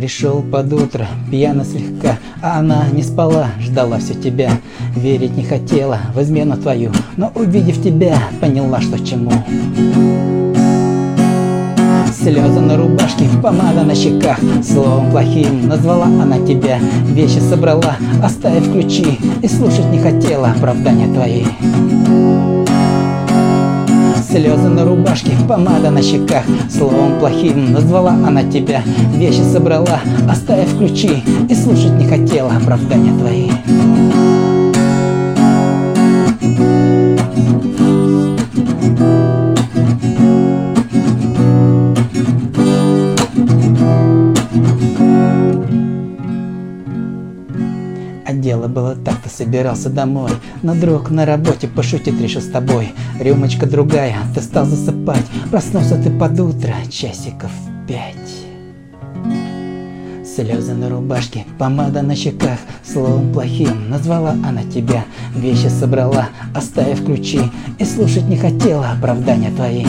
пришел под утро, пьяно слегка, а она не спала, ждала все тебя. Верить не хотела в измену твою, но увидев тебя, поняла, что чему. Слезы на рубашке, помада на щеках Словом плохим назвала она тебя Вещи собрала, оставив ключи И слушать не хотела оправдания твои Слезы на рубашке, помада на щеках. Словом плохим назвала она тебя. Вещи собрала, оставив ключи. И слушать не хотела оправдания твои А дело было так, ты собирался домой. Но друг на работе пошутить решил с тобой. Рюмочка другая, ты стал засыпать. Проснулся ты под утро, часиков пять. Слезы на рубашке, помада на щеках. Словом плохим назвала она тебя. Вещи собрала, оставив ключи. И слушать не хотела оправдания твои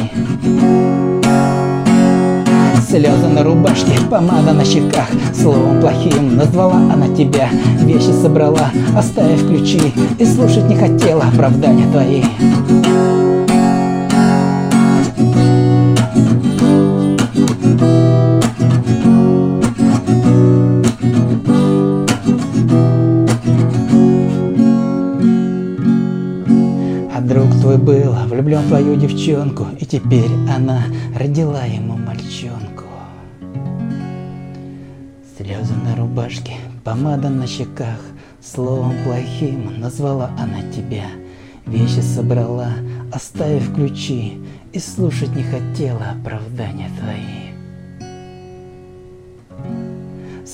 Слезы на рубашке, помада на щеках. Словом плохим назвала она тебя. Вещи собрала, оставив ключи. И слушать не хотела оправдания твои друг твой был влюблен в твою девчонку И теперь она родила ему мальчонку. Слезы на рубашке, помада на щеках Словом плохим назвала она тебя. Вещи собрала, оставив ключи И слушать не хотела оправдания твои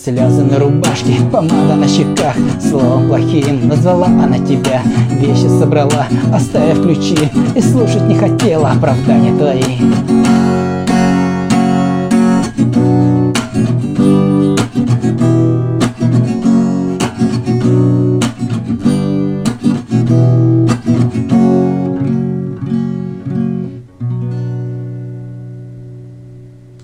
Слезы на рубашке, помада на щеках. Словом плохим назвала она тебя. Вещи собрала, оставив ключи. И слушать не хотела оправдания твои